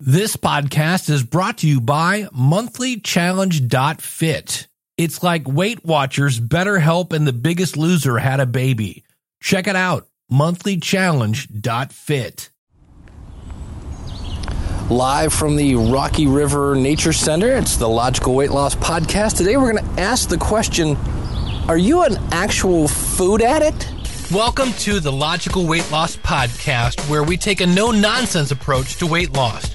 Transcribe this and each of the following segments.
This podcast is brought to you by monthlychallenge.fit. It's like Weight Watchers, BetterHelp, and The Biggest Loser had a baby. Check it out, monthlychallenge.fit. Live from the Rocky River Nature Center, it's the Logical Weight Loss Podcast. Today we're going to ask the question Are you an actual food addict? Welcome to the Logical Weight Loss Podcast, where we take a no nonsense approach to weight loss.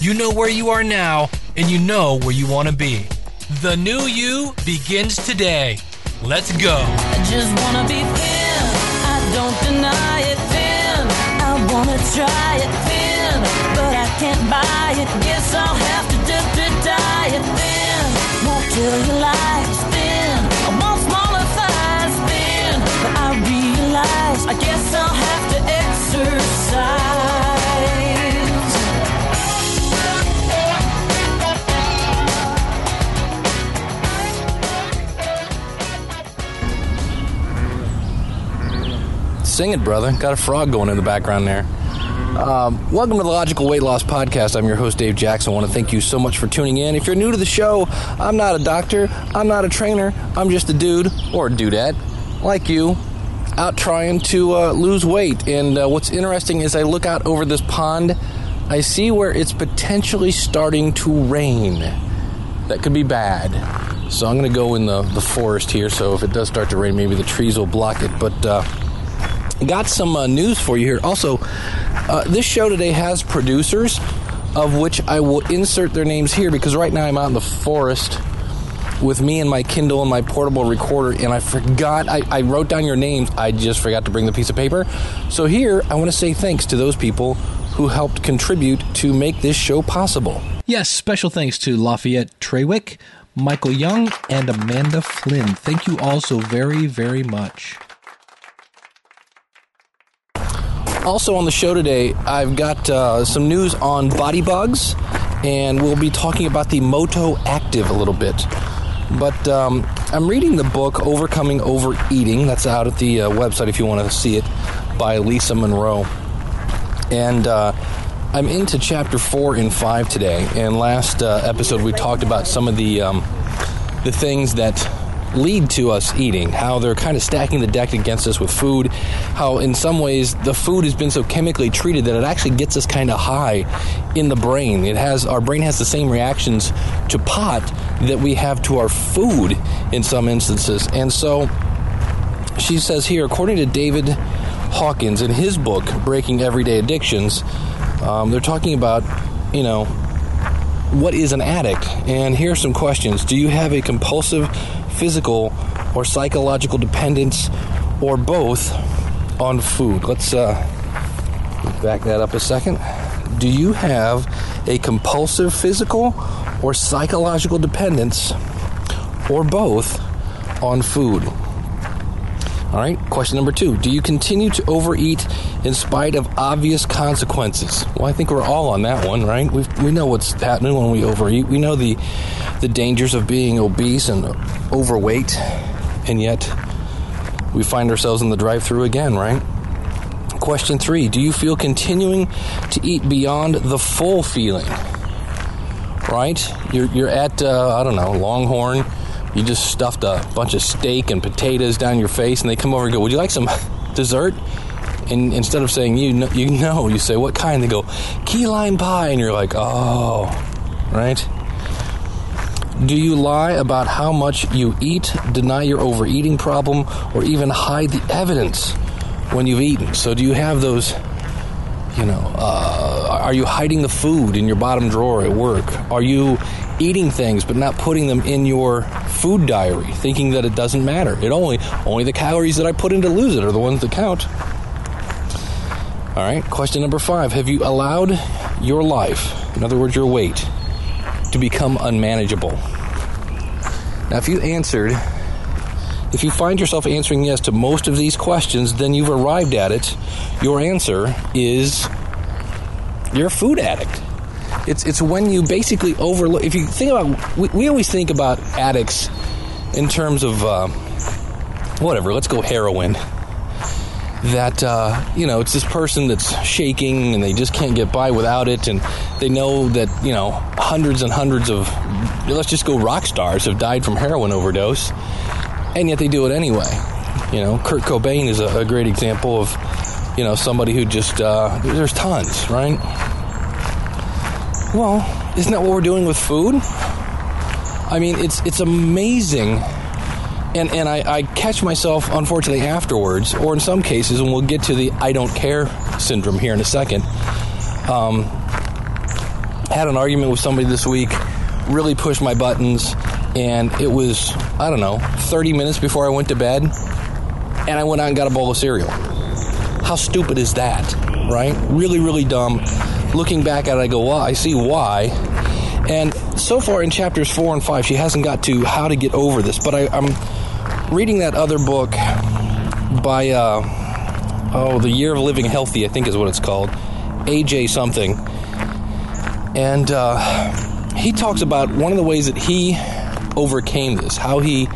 You know where you are now, and you know where you want to be. The new you begins today. Let's go. I just wanna be thin. I don't deny it thin. I wanna try it thin, but I can't buy it. Guess I'll have to dip to thin. Won't kill your life thin. I want smaller thighs thin, but I realize I guess I'll have to exercise. Sing it, brother. Got a frog going in the background there. Um, welcome to the Logical Weight Loss Podcast. I'm your host, Dave Jackson. I want to thank you so much for tuning in. If you're new to the show, I'm not a doctor, I'm not a trainer, I'm just a dude or a dudette like you out trying to uh, lose weight. And uh, what's interesting is I look out over this pond, I see where it's potentially starting to rain. That could be bad. So I'm going to go in the, the forest here. So if it does start to rain, maybe the trees will block it. But uh, got some uh, news for you here. Also, uh, this show today has producers, of which I will insert their names here because right now I'm out in the forest with me and my Kindle and my portable recorder, and I forgot, I, I wrote down your names. I just forgot to bring the piece of paper. So here, I want to say thanks to those people who helped contribute to make this show possible. Yes, special thanks to Lafayette Trewick, Michael Young, and Amanda Flynn. Thank you all so very, very much. Also on the show today, I've got uh, some news on body bugs, and we'll be talking about the Moto Active a little bit. But um, I'm reading the book Overcoming Overeating. That's out at the uh, website if you want to see it by Lisa Morone. And uh, I'm into chapter four and five today. And last uh, episode we talked about some of the um, the things that lead to us eating, how they're kind of stacking the deck against us with food, how in some ways the food has been so chemically treated that it actually gets us kind of high in the brain. It has our brain has the same reactions to pot that we have to our food in some instances. And so she says here, according to David Hawkins in his book Breaking Everyday Addictions, um, they're talking about, you know, what is an addict? And here are some questions. Do you have a compulsive physical or psychological dependence or both on food? Let's uh, back that up a second. Do you have a compulsive physical or psychological dependence or both on food? All right, question number two. Do you continue to overeat in spite of obvious consequences? Well, I think we're all on that one, right? we we know what's happening when we overeat. We know the, the dangers of being obese and overweight, and yet we find ourselves in the drive through again, right? Question three Do you feel continuing to eat beyond the full feeling? Right? You're, you're at, uh, I don't know, Longhorn you just stuffed a bunch of steak and potatoes down your face, and they come over and go, "Would you like some dessert?" And instead of saying you know, you know, you say what kind? They go key lime pie, and you're like, "Oh, right." Do you lie about how much you eat, deny your overeating problem, or even hide the evidence when you've eaten? So, do you have those? You know, uh, are you hiding the food in your bottom drawer at work? Are you eating things but not putting them in your food diary, thinking that it doesn't matter. It only only the calories that I put in to lose it are the ones that count. All right, question number 5. Have you allowed your life in other words, your weight, to become unmanageable? Now, if you answered, if you find yourself answering yes to most of these questions, then you've arrived at it. Your answer is you're a food addict. It's it's when you basically overlook. If you think about, we, we always think about addicts in terms of uh, whatever. Let's go heroin. That uh, you know, it's this person that's shaking and they just can't get by without it, and they know that you know hundreds and hundreds of let's just go rock stars have died from heroin overdose, and yet they do it anyway. You know, Kurt Cobain is a, a great example of you know somebody who just uh, there's tons, right? Well, isn't that what we're doing with food? I mean, it's it's amazing, and and I, I catch myself unfortunately afterwards, or in some cases, and we'll get to the I don't care syndrome here in a second. Um, had an argument with somebody this week, really pushed my buttons, and it was I don't know 30 minutes before I went to bed, and I went out and got a bowl of cereal. How stupid is that, right? Really, really dumb. Looking back at it, I go, well, I see why. And so far in chapters four and five, she hasn't got to how to get over this. But I, am reading that other book by, uh, oh, The Year of Living Healthy, I think is what it's called. AJ something. And uh, he talks about one of the ways that he overcame this, how he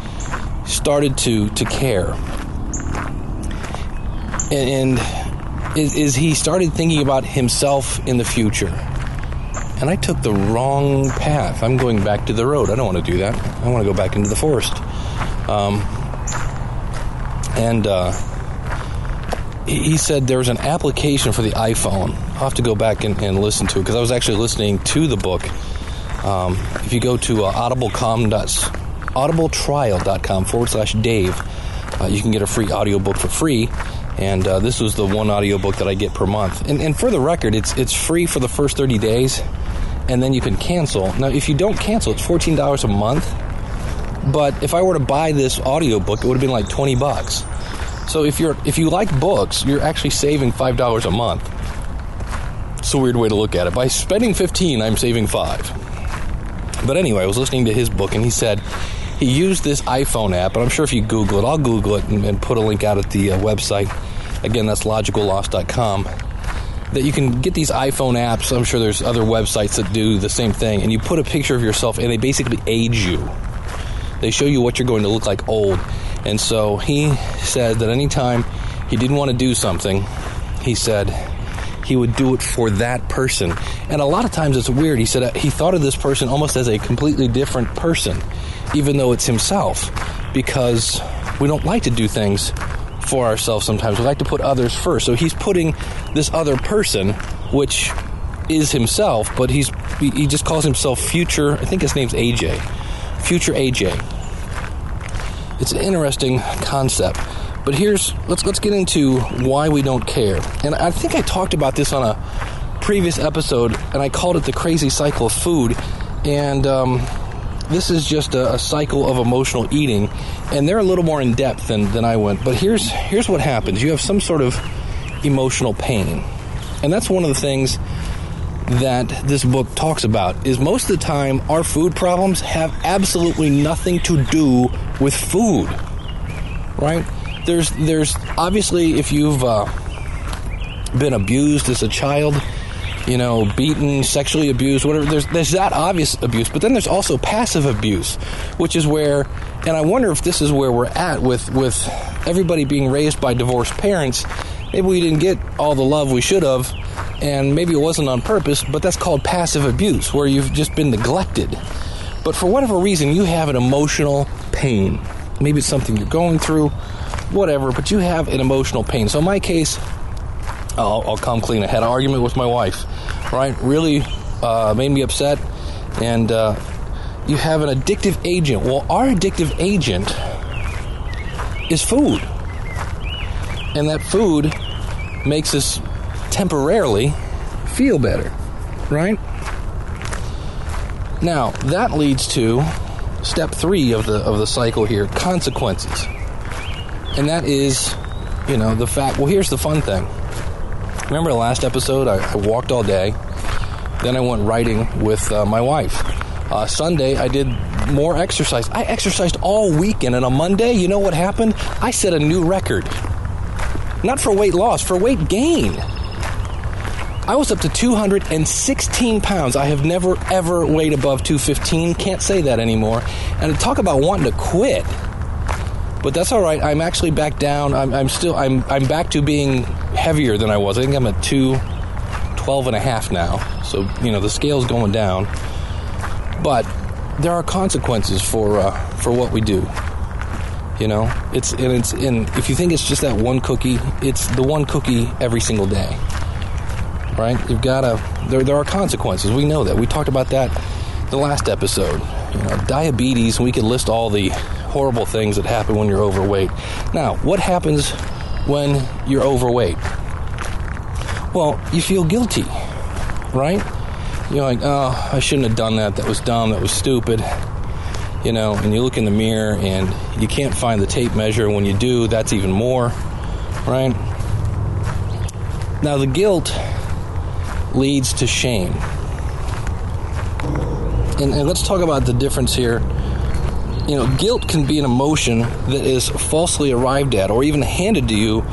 started to, to care. And, and is, is he started thinking about himself in the future. And I took the wrong path. I'm going back to the road. I don't want to do that. I want to go back into the forest. Um, and uh, he, said there was an application for the iPhone. I'll have to go back and, and listen to it because I was actually listening to the book. Um, if you go to uh, audiblecom audibletrial.com forward slash Dave, uh, you can get a free audiobook for free and uh, this was the one audiobook that I get per month. And, and for the record, it's it's free for the first 30 days, and then you can cancel. Now, if you don't cancel, it's $14 a month. But if I were to buy this audiobook, it would have been like 20 bucks. So if you're if you like books, you're actually saving five dollars a month. It's a weird way to look at it. By spending 15, I'm saving five. But anyway, I was listening to his book, and he said he used this iPhone app, and I'm sure if you Google it, I'll Google it and, and put a link out at the uh, website. Again, that's logicalloss.com. That you can get these iPhone apps. I'm sure there's other websites that do the same thing, and you put a picture of yourself, and they basically age you. They show you what you're going to look like old. And so he said that anytime he didn't want to do something, he said he would do it for that person. And a lot of times it's weird. He said uh, he thought of this person almost as a completely different person, even though it's himself, because we don't like to do things for ourselves sometimes. We like to put others first. So he's putting this other person, which is himself, but he's he just calls himself future. I think his name's AJ. Future AJ. It's an interesting concept. But here's let's let's get into why we don't care. And I think I talked about this on a previous episode, and I called it the crazy cycle of food. And um, this is just a, a, cycle of emotional eating, and they're a little more in depth than, than I went. But here's here's what happens: you have some sort of emotional pain, and that's one of the things that this book talks about. Is most of the time our food problems have absolutely nothing to do with food, right? There's there's obviously if you've uh, been abused as a child you know, beaten, sexually abused, whatever. There's there's that obvious abuse, but then there's also passive abuse, which is where, and I wonder if this is where we're at with with everybody being raised by divorced parents. Maybe we didn't get all the love we should have, and maybe it wasn't on purpose, but that's called passive abuse, where you've just been neglected. But for whatever reason, you have an emotional pain. Maybe it's something you're going through, whatever, but you have an emotional pain. So in my case, I'll, I'll come clean. I had an argument with my wife, right? Really uh, made me upset. And uh, you have an addictive agent. Well, our addictive agent is food. And that food makes us temporarily feel better, right? Now, that leads to step three of the of the cycle here consequences and that is you know the fact well here's the fun thing remember the last episode I, I walked all day Then I went riding with uh, my wife. Uh, Sunday, I did more exercise. I exercised all weekend, and on Monday, you know what happened? I set a new record. Not for weight loss, for weight gain. I was up to 216 pounds. I have never ever weighed above 215. Can't say that anymore. And talk about wanting to quit. But that's all right. I'm actually back down. I'm, I'm still. I'm. I'm back to being heavier than I was. I think I'm at two, 12 and a half now. So you know the scale's going down. But there are consequences for uh, for what we do. You know, it's and it's and if you think it's just that one cookie, it's the one cookie every single day. Right? You've got to. There there are consequences. We know that. We talked about that the last episode. You know, diabetes. We could list all the horrible things that happen when you're overweight. Now, what happens when you're overweight? Well, you feel guilty, right? You're like, oh, I shouldn't have done that. That was dumb. That was stupid. You know, and you look in the mirror and you can't find the tape measure. When you do, that's even more, right? Now, the guilt leads to shame. And, and let's talk about the difference here. You know, guilt can be an emotion that is falsely arrived at or even handed to you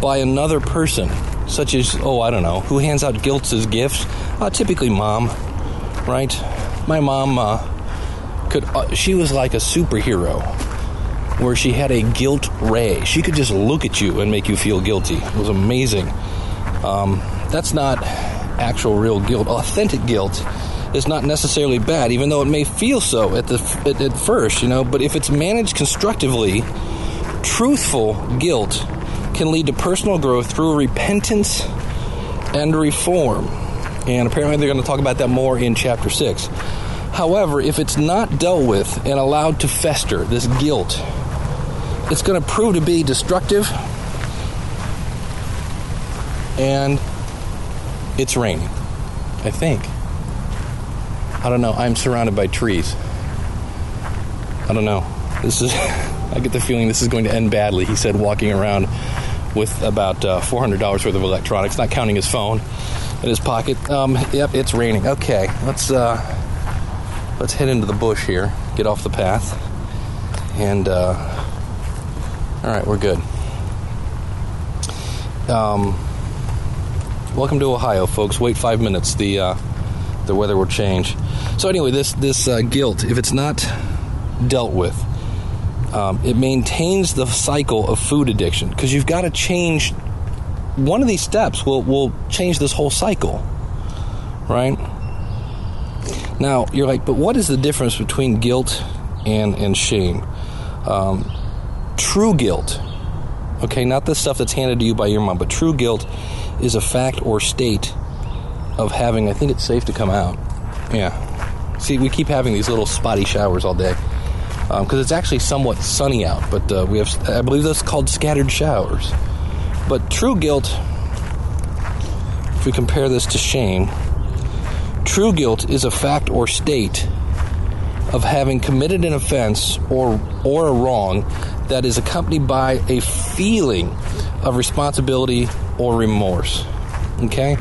by another person, such as, oh, I don't know, who hands out guilt as gifts? Uh, typically, mom, right? My mom uh, could, uh, she was like a superhero where she had a guilt ray. She could just look at you and make you feel guilty. It was amazing. Um, that's not actual real guilt. Authentic guilt is not necessarily bad, even though it may feel so at the at, at first, you know. But if it's managed constructively, truthful guilt can lead to personal growth through repentance and reform. And apparently, they're going to talk about that more in chapter six. However, if it's not dealt with and allowed to fester, this guilt, it's going to prove to be destructive and it's raining. I think. I don't know. I'm surrounded by trees. I don't know. This is. I get the feeling this is going to end badly. He said, walking around with about uh, $400 worth of electronics, not counting his phone in his pocket. Um, yep, it's raining. Okay, let's uh, let's head into the bush here. Get off the path, and uh, all right, we're good. Um, welcome to Ohio, folks. Wait five minutes. The uh, the weather will change. So anyway, this this uh, guilt, if it's not dealt with, um, it maintains the cycle of food addiction because you've got to change. One of these steps will will change this whole cycle, right? Now you're like, but what is the difference between guilt and and shame? Um, true guilt, okay, not the stuff that's handed to you by your mom, but true guilt is a fact or state of having. I think it's safe to come out. Yeah. See, we keep having these little spotty showers all day because um, it's actually somewhat sunny out. But uh, we have, I believe that's called scattered showers. But true guilt, if we compare this to shame, true guilt is a fact or state of having committed an offense or or a wrong that is accompanied by a feeling of responsibility or remorse. Okay?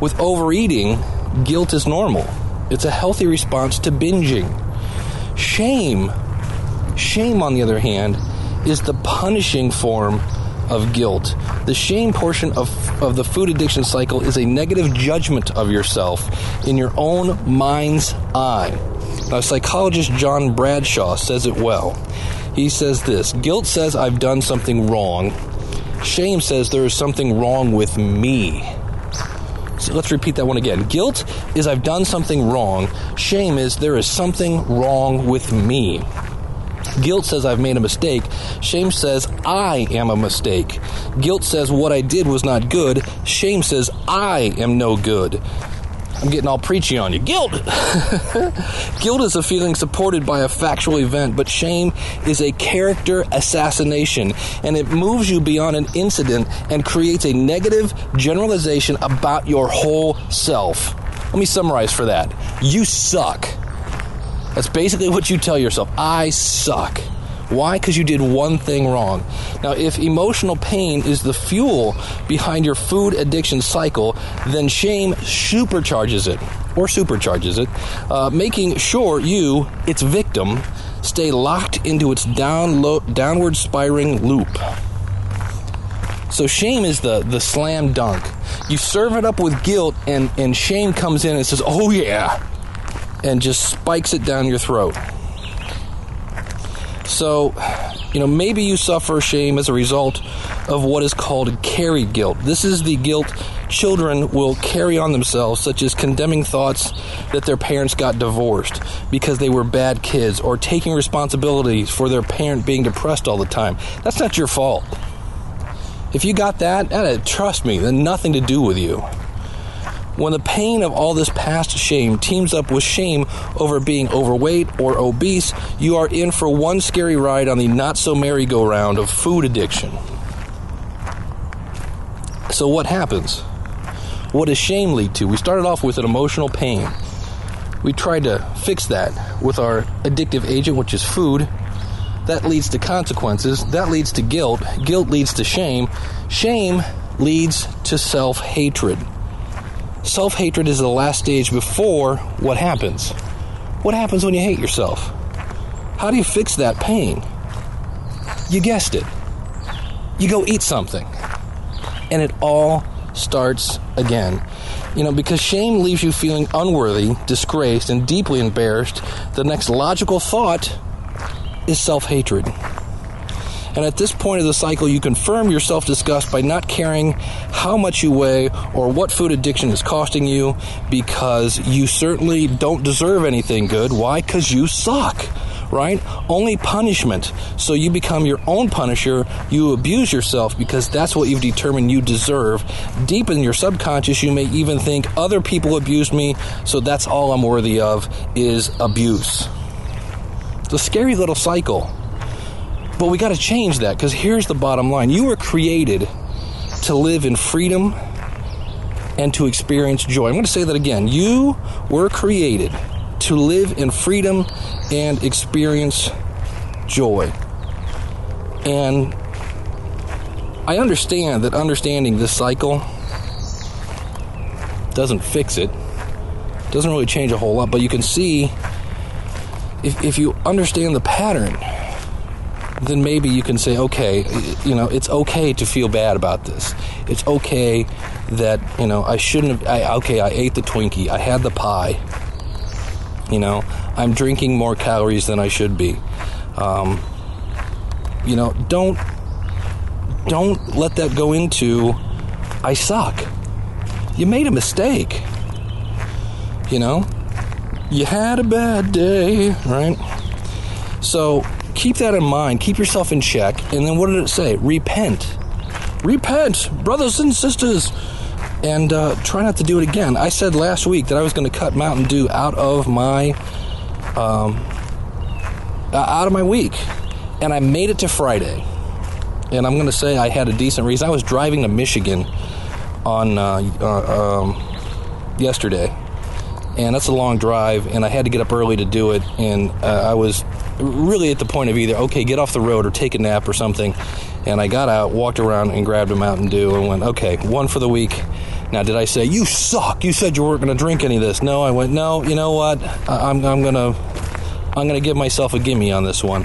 With overeating, guilt is normal. It's a healthy response to binging. Shame, shame on the other hand, is the punishing form of guilt. The shame portion of, of the food addiction cycle is a negative judgment of yourself in your own mind's eye. Now, psychologist John Bradshaw says it well. He says this Guilt says I've done something wrong. Shame says there is something wrong with me. So let's repeat that one again. Guilt is I've done something wrong. Shame is there is something wrong with me. Guilt says I've made a mistake. Shame says I am a mistake. Guilt says what I did was not good. Shame says I am no good. I'm getting all preachy on you. Guilt! Guilt is a feeling supported by a factual event, but shame is a character assassination, and it moves you beyond an incident and creates a negative generalization about your whole self. Let me summarize for that. You suck. That's basically what you tell yourself. I suck. Why? Because you did one thing wrong. Now, if emotional pain is the fuel behind your food addiction cycle, then shame supercharges it, or supercharges it, uh, making sure you, its victim, stay locked into its down low, downward spiraling loop. So shame is the the slam dunk. You serve it up with guilt, and and shame comes in and says, "Oh yeah," and just spikes it down your throat. So, you know, maybe you suffer shame as a result of what is called carried guilt. This is the guilt children will carry on themselves, such as condemning thoughts that their parents got divorced because they were bad kids, or taking responsibility for their parent being depressed all the time. That's not your fault. If you got that, that trust me, then nothing to do with you. When the pain of all this past shame teams up with shame over being overweight or obese, you are in for one scary ride on the not so merry-go-round of food addiction. So, what happens? What does shame lead to? We started off with an emotional pain. We tried to fix that with our addictive agent, which is food. That leads to consequences. That leads to guilt. Guilt leads to shame. Shame leads to self hatred. Self hatred is the last stage before what happens. What happens when you hate yourself? How do you fix that pain? You guessed it. You go eat something. And it all starts again. You know, because shame leaves you feeling unworthy, disgraced, and deeply embarrassed, the next logical thought is self hatred. And at this point of the cycle, you confirm your self disgust by not caring how much you weigh or what food addiction is costing you because you certainly don't deserve anything good. Why? Because you suck, right? Only punishment. So you become your own punisher. You abuse yourself because that's what you've determined you deserve. Deep in your subconscious, you may even think other people abused me, so that's all I'm worthy of is abuse. It's a scary little cycle. But we got to change that because here's the bottom line you were created to live in freedom and to experience joy. I'm going to say that again. You were created to live in freedom and experience joy. And I understand that understanding this cycle doesn't fix it, doesn't really change a whole lot, but you can see if, if you understand the pattern then maybe you can say, okay, you know, it's okay to feel bad about this. It's okay that, you know, I shouldn't have, I, okay, I ate the Twinkie, I had the pie, you know, I'm drinking more calories than I should be. Um, you know, don't, don't let that go into, I suck. You made a mistake. You know, you had a bad day, right? So, keep that in mind. Keep yourself in check. And then what did it say? Repent. Repent, brothers and sisters. And uh, try not to do it again. I said last week that I was going to cut Mountain Dew out of my um, out of my week, and I made it to Friday. And I'm going to say I had a decent reason. I was driving to Michigan on uh, uh, um, yesterday, and that's a long drive, and I had to get up early to do it, and uh, I was really at the point of either okay get off the road or take a nap or something. And i got out walked around and grabbed a mountain dew and went okay one for the week. Now did i say you suck. You said you weren't going to drink any of this. No i went no you know what? I, am I'm, I'm gonna i'm gonna give myself a gimme on this one.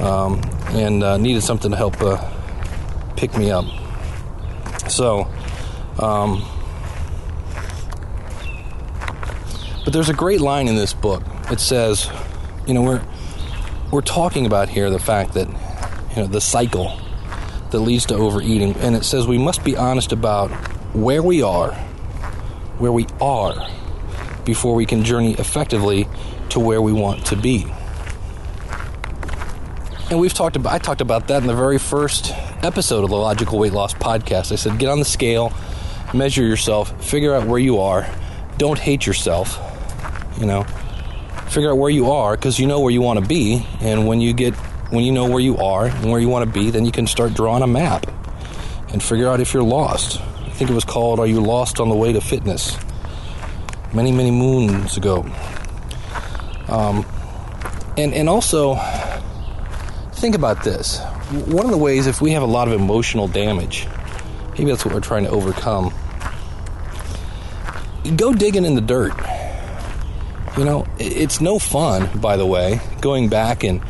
Um, and uh, needed something to help uh, pick me up. So um, but there's a great line in this book. It says you know we're we're talking about here the fact that you know the cycle that leads to overeating and it says we must be honest about where we are where we are before we can journey effectively to where we want to be. And we've talked about I talked about that in the very first episode of the Logical Weight Loss podcast. I said get on the scale measure yourself figure out where you are. Don't hate yourself you know figure out where you are because you know where you want to be and when you get when you know where you are and where you want to be then you can start drawing a map and figure out if you're lost i think it was called are you lost on the way to fitness many many moons ago um, and and also think about this. One of the ways, if we have a lot of emotional damage, maybe that's what we're trying to overcome. Go digging in the dirt. You know, it's no fun, by the way, going back and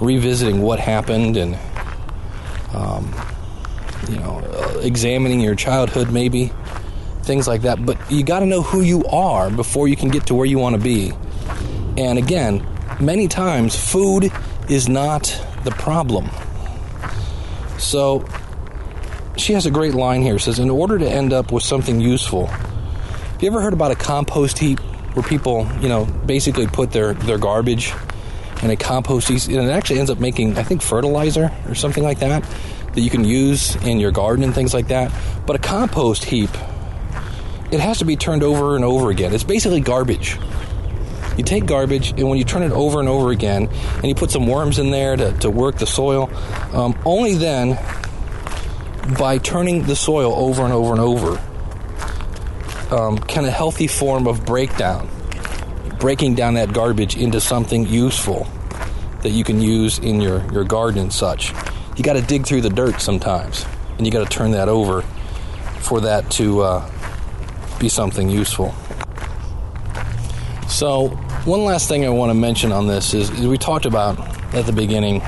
revisiting what happened and, um, you know, uh, examining your childhood, maybe things like that. But you got to know who you are before you can get to where you want to be. And again, many times food is not the problem. So she has a great line here. It says, In order to end up with something useful, have you ever heard about a compost heap where people, you know, basically put their, their garbage in a compost and it actually ends up making, I think, fertilizer or something like that that you can use in your garden and things like that. But a compost heap, it has to be turned over and over again. It's basically garbage. You take garbage, and when you turn it over and over again, and you put some worms in there to, to work the soil, um, only then, by turning the soil over and over and over, um, can a healthy form of breakdown, breaking down that garbage into something useful that you can use in your, your garden and such. You got to dig through the dirt sometimes, and you got to turn that over for that to uh, be something useful. So, one last thing I want to mention on this is, is we talked about at the beginning.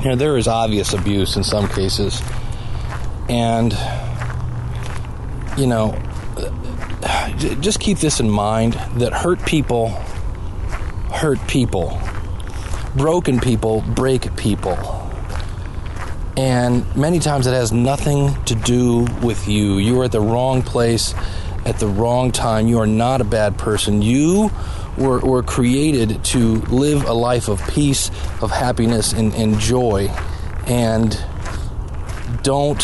You know, there is obvious abuse in some cases, and you know, just keep this in mind that hurt people hurt people, broken people break people. And many times it has nothing to do with you. You are at the wrong place at the wrong time. You are not a bad person. You were, were created to live a life of peace, of happiness, and, and joy. And don't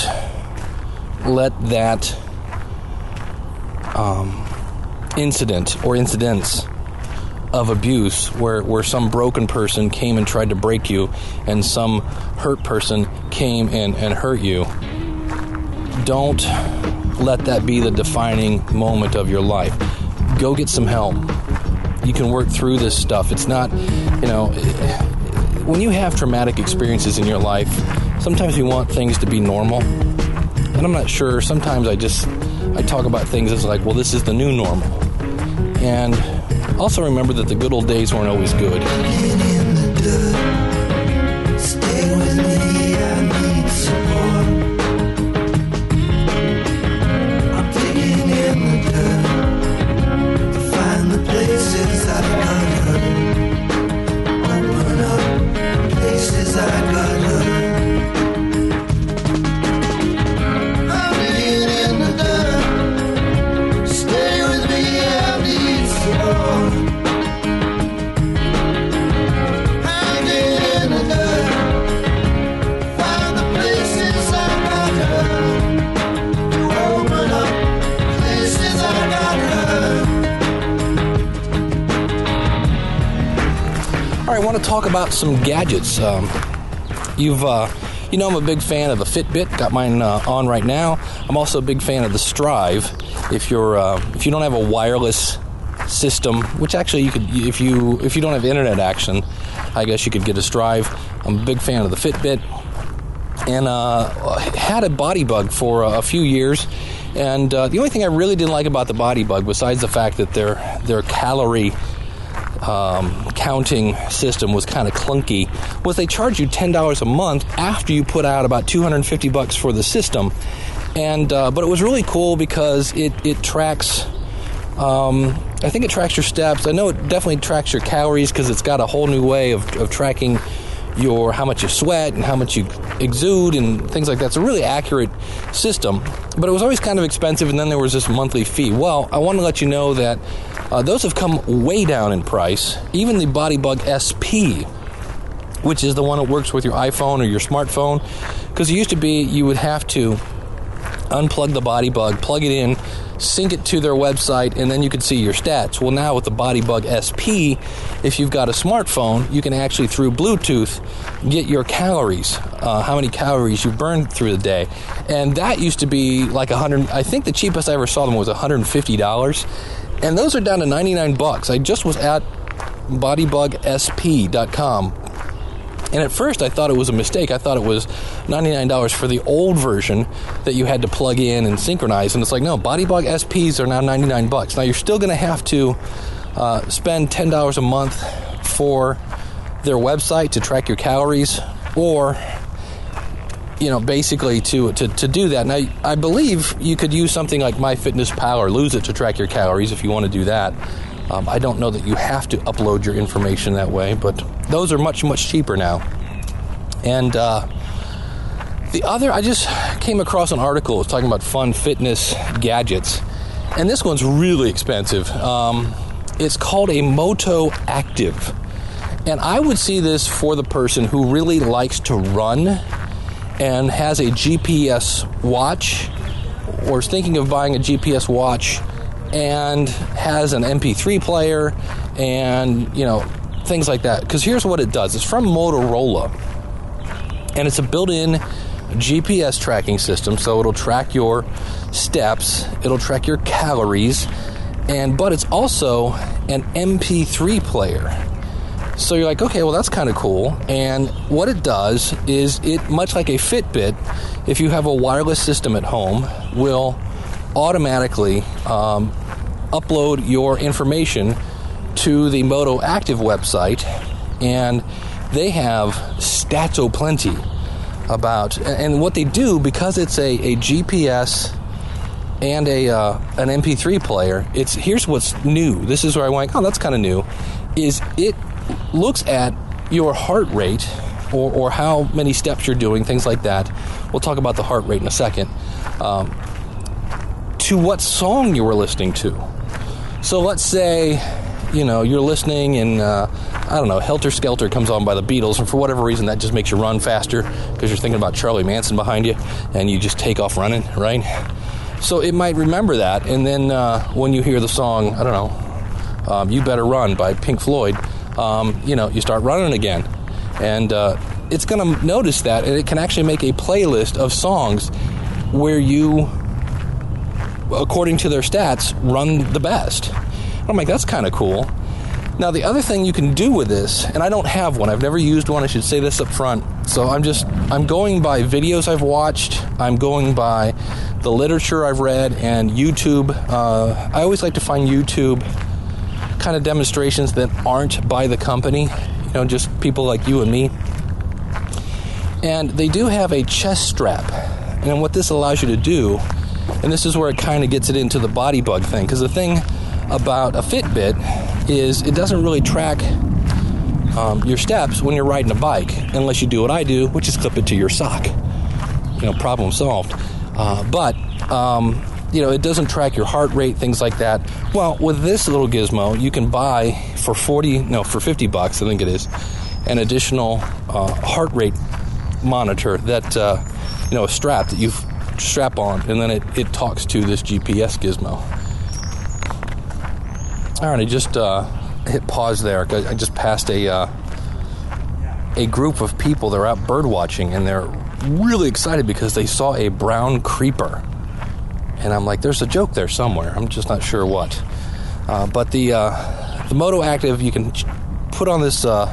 let that um, incident or incidents of abuse where, where some broken person came and tried to break you and some hurt person came and, and hurt you. Don't let that be the defining moment of your life. Go get some help. You can work through this stuff. It's not, you know, when you have traumatic experiences in your life, sometimes you want things to be normal. And I'm not sure, sometimes I just I talk about things as like, well, this is the new normal. And also remember that the good old days weren't always good. About some gadgets. Um, you've, uh, you know, I'm a big fan of the Fitbit. Got mine uh, on right now. I'm also a big fan of the Striiv. If you're, uh, if you don't have a wireless system, which actually you could, if you, if you don't have internet action, I guess you could get a Striiv. I'm a big fan of the Fitbit, and uh, had a body bug for a, a few years. And uh, the only thing I really didn't like about the body bug, besides the fact that their their calorie um, counting system was kind of clunky was they charge you ten dollars a month after you put out about two hundred and fifty bucks for the system, and uh, but it was really cool because it it tracks. Um, I think it tracks your steps. I know it definitely tracks your calories because it's got a whole new way of, of tracking your how much you sweat and how much you exude and things like that. It's a really accurate system, but it was always kind of expensive. And then there was this monthly fee. Well, I want to let you know that uh, those have come way down in price. Even the Bodybug SP, which is the one that works with your iPhone or your smartphone, because it used to be you would have to unplug the body bug, plug it in, sync it to their website, and then you could see your stats. Well, now with the Bodybug SP, if you've got a smartphone, you can actually through Bluetooth get your calories, uh, how many calories you burned through the day, and that used to be like hundred. I think the cheapest I ever saw them was one hundred and fifty dollars, and those are down to ninety nine bucks. I just was at bodybugsp.com And at first, I thought it was a mistake. I thought it was $99 for the old version that you had to plug in and synchronize. And it's like, no, Bodybug SPs are now 99 bucks. Now, you're still going to have to uh, spend $10 a month for their website to track your calories or you know basically to, to to do that now i believe you could use something like myfitnesspal or lose it to track your calories if you want to do that um, i don't know that you have to upload your information that way but those are much much cheaper now. And uh, the other i just came across an article talking about fun fitness gadgets and this one's really expensive. Um, it's called a moto active. And I would see this for the person who really likes to run and has a GPS watch or is thinking of buying a GPS watch and has an MP3 player and, you know, things like that. Because here's what it does it's from Motorola and it's a built in GPS tracking system. So it'll track your steps, it'll track your calories, and but it's also an MP3 player. So you're like, okay, well, that's kind of cool. And what it does is it, much like a Fitbit, if you have a wireless system at home, will automatically um, upload your information to the Moto Active website, and they have stats o plenty about and what they do because it's a, a GPS and a uh, an MP3 player. It's here's what's new. This is where I went. Oh, that's kind of new. Is it looks at your heart rate or, or how many steps you're doing, things like that. We'll talk about the heart rate in a second. Um, to what song you were listening to. So let's say, you know, you're listening and, uh, I don't know, Helter Skelter comes on by the Beatles, and for whatever reason that just makes you run faster because you're thinking about Charlie Manson behind you and you just take off running, right? So it might remember that, and then uh, when you hear the song, I don't know, um, You Better Run by Pink Floyd, um, you know, you start running again. And uh, it's going to notice that, and it can actually make a playlist of songs where you, according to their stats, run the best. I'm like, that's kind of cool. Now, the other thing you can do with this, and I don't have one, I've never used one, I should say this up front. So I'm just, I'm going by videos I've watched, I'm going by the literature I've read, and YouTube. Uh, I always like to find YouTube kind of demonstrations that aren't by the company, you know, just people like you and me. And they do have a chest strap. And what this allows you to do, and this is where it kind of gets it into the body bug thing, because the thing about a Fitbit is it doesn't really track um, your steps when you're riding a bike, unless you do what I do, which is clip it to your sock. You know, problem solved. Uh, but um, you know, it doesn't track your heart rate, things like that. Well, with this little gizmo, you can buy for 40, no, for 50 bucks, I think it is, an additional uh, heart rate monitor that, uh, you know, a strap that you strap on, and then it, it talks to this GPS gizmo. All right, I just uh, hit pause there. I just passed a uh, a group of people. They're out bird watching, and they're really excited because they saw a brown creeper. And I'm like, there's a joke there somewhere. I'm just not sure what. Uh, but the uh, the Moto Active, you can put on this uh,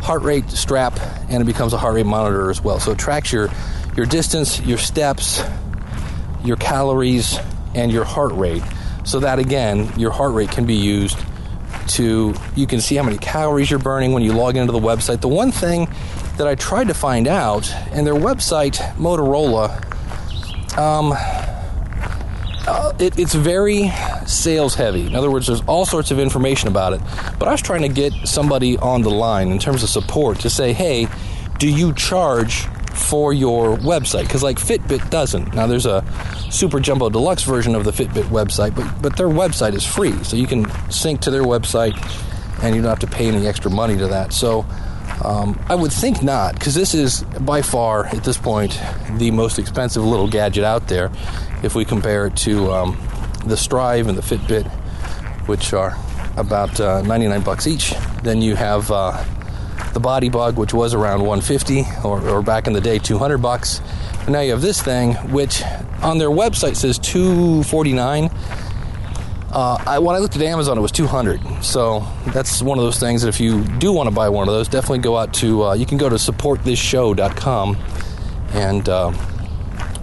heart rate strap, and it becomes a heart rate monitor as well. So it tracks your your distance, your steps, your calories, and your heart rate. So that again, your heart rate can be used to you can see how many calories you're burning when you log into the website. The one thing that I tried to find out, and their website, Motorola, um, uh, it, it's very sales heavy. In other words, there's all sorts of information about it. But I was trying to get somebody on the line in terms of support to say, hey, do you charge for your website? Because like Fitbit doesn't. Now there's a super jumbo deluxe version of the Fitbit website, but but their website is free, so you can sync to their website, and you don't have to pay any extra money to that. So. Um, I would think not, because this is by far, at this point, the most expensive little gadget out there if we compare it to um, the Striiv and the Fitbit, which are about uh, 99 bucks each. Then you have uh, the Body Bug, which was around 150, or, or back in the day 200 bucks. And now you have this thing, which on their website says 249. Uh, I, when I looked at Amazon, it was 200. So that's one of those things that if you do want to buy one of those, definitely go out to, uh, you can go to supportthisShow.com and, uh,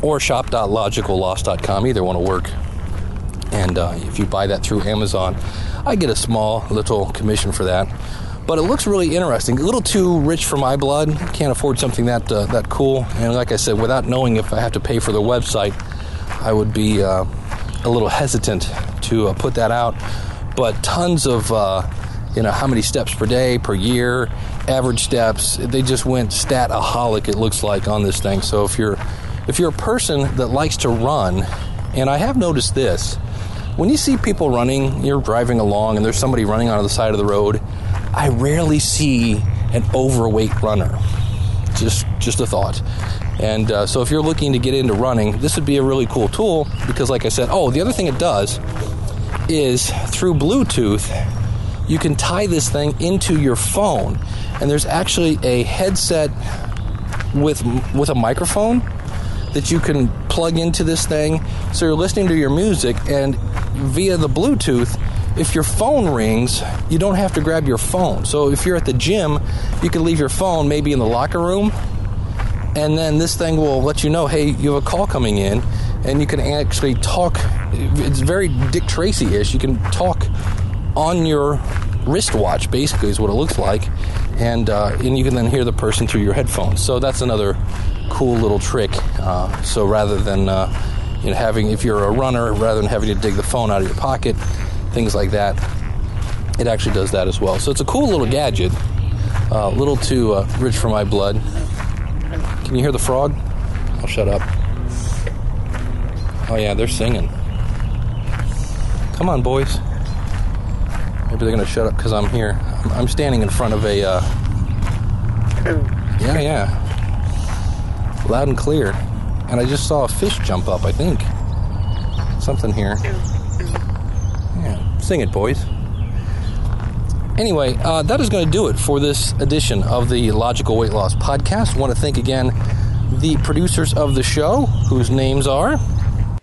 or shop.logicalloss.com. Either one will work. And uh, if you buy that through Amazon, I get a small little commission for that. But it looks really interesting. A little too rich for my blood. Can't afford something that uh, that cool. And like I said, without knowing if I have to pay for the website, I would be uh, a little hesitant to uh, put that out. But tons of, uh, you know, how many steps per day, per year, average steps. They just went stat-aholic. It looks like on this thing. So if you're if you're a person that likes to run, and I have noticed this, when you see people running, you're driving along and there's somebody running on the side of the road. I rarely see an overweight runner. Just just a thought. And uh, so if you're looking to get into running, this would be a really cool tool because, like I said, oh, the other thing it does is through Bluetooth, you can tie this thing into your phone, and there's actually a headset with with a microphone that you can plug into this thing. So you're listening to your music, and via the Bluetooth, if your phone rings, you don't have to grab your phone. So if you're at the gym, you can leave your phone maybe in the locker room, and then this thing will let you know, hey, you have a call coming in, and you can actually talk. It's very Dick Tracy ish. You can talk on your wristwatch, basically, is what it looks like, and uh, and you can then hear the person through your headphones. So that's another cool little trick. Uh, so rather than uh, you know having, if you're a runner, rather than having to dig the phone out of your pocket, things like that, it actually does that as well. So it's a cool little gadget. A little too uh, rich for my blood. Can you hear the frog? I'll shut up. Oh yeah, they're singing. Come on, boys. Maybe they're gonna shut up because I'm here. I'm, I'm standing in front of a. Uh, yeah, yeah. Loud and clear. And I just saw a fish jump up. I think something here. Sing it, boys. Anyway, uh, that is going to do it for this edition of the Logical Weight Loss Podcast. I want to thank again the producers of the show, whose names are.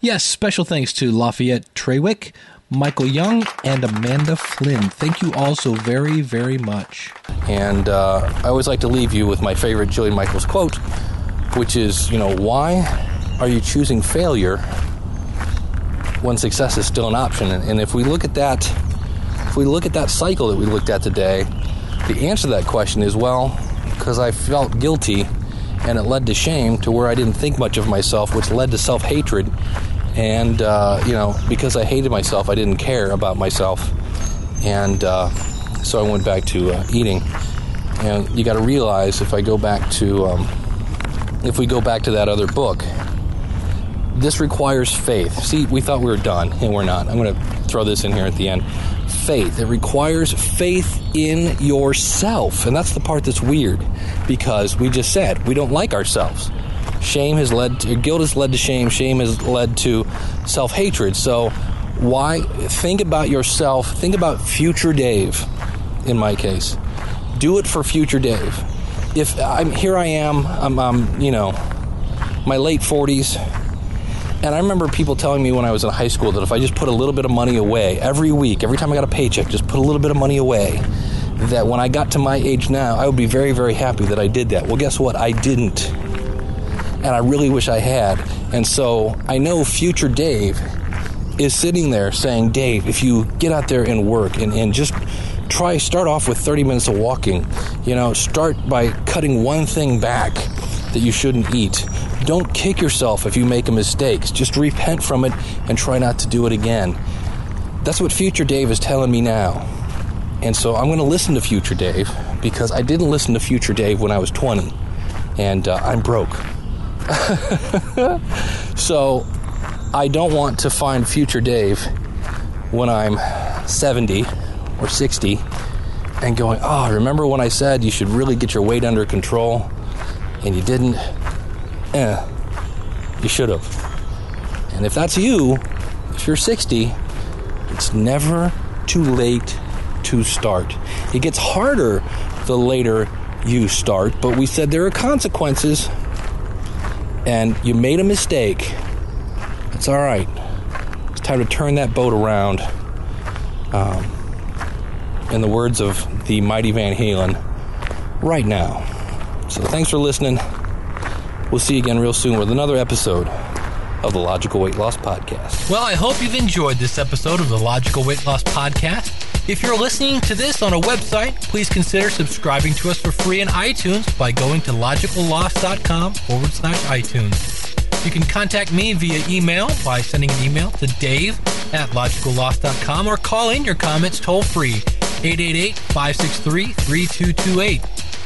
Yes, special thanks to Lafayette Treywick, Michael Young, and Amanda Flynn. Thank you all so very, very much. And uh, I always like to leave you with my favorite Jillian Michaels quote, which is, you know, why are you choosing failure when success is still an option? And, if we look at that, if we look at that cycle that we looked at today, the answer to that question is, well, because I felt guilty and it led to shame to where I didn't think much of myself, which led to self hatred. And, uh, you know, because I hated myself, I didn't care about myself. And uh, so I went back to uh, eating. And you got to realize if I go back to, um, if we go back to that other book, this requires faith. See, we thought we were done, and we're not. I'm going to throw this in here at the end. Faith. It requires faith in yourself. And that's the part that's weird because we just said we don't like ourselves. Shame has led to, guilt has led to shame, shame has led to self hatred. So, why think about yourself? Think about future Dave, in my case. Do it for future Dave. If I'm here, I am, I'm, I'm you know, my late 40s, and I remember people telling me when I was in high school that if I just put a little bit of money away every week, every time I got a paycheck, just put a little bit of money away, that when I got to my age now, I would be very, very happy that I did that. Well, guess what? I didn't. And I really wish I had. And so I know future Dave is sitting there saying, Dave, if you get out there and work and, and just try, start off with 30 minutes of walking, you know, start by cutting one thing back that you shouldn't eat. Don't kick yourself if you make a mistake. Just repent from it and try not to do it again. That's what future Dave is telling me now. And so I'm going to listen to future Dave because I didn't listen to future Dave when I was 20 and uh, I'm broke. so I don't want to find future Dave when I'm 70 or 60 and going, oh, remember when I said you should really get your weight under control and you didn't? Eh, you should have. And if that's you, if you're 60, it's never too late to start. It gets harder the later you start, but we said there are consequences, and you made a mistake. It's all right. It's time to turn that boat around Um, in the words of the mighty Van Halen, right now. So thanks for listening. We'll see you again real soon with another episode of the Logical Weight Loss Podcast. Well, I hope you've enjoyed this episode of the Logical Weight Loss Podcast. If you're listening to this on a website, please consider subscribing to us for free in iTunes by going to logicalloss.com forward slash iTunes. You can contact me via email by sending an email to dave at logicalloss.com or call in your comments toll free 888 563 3228.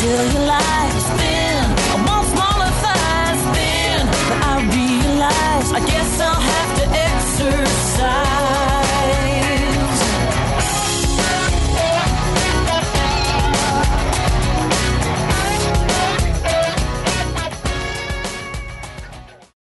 Won't tell you lies thin. I want smaller thighs thin, but I realize I guess I'll have to exercise.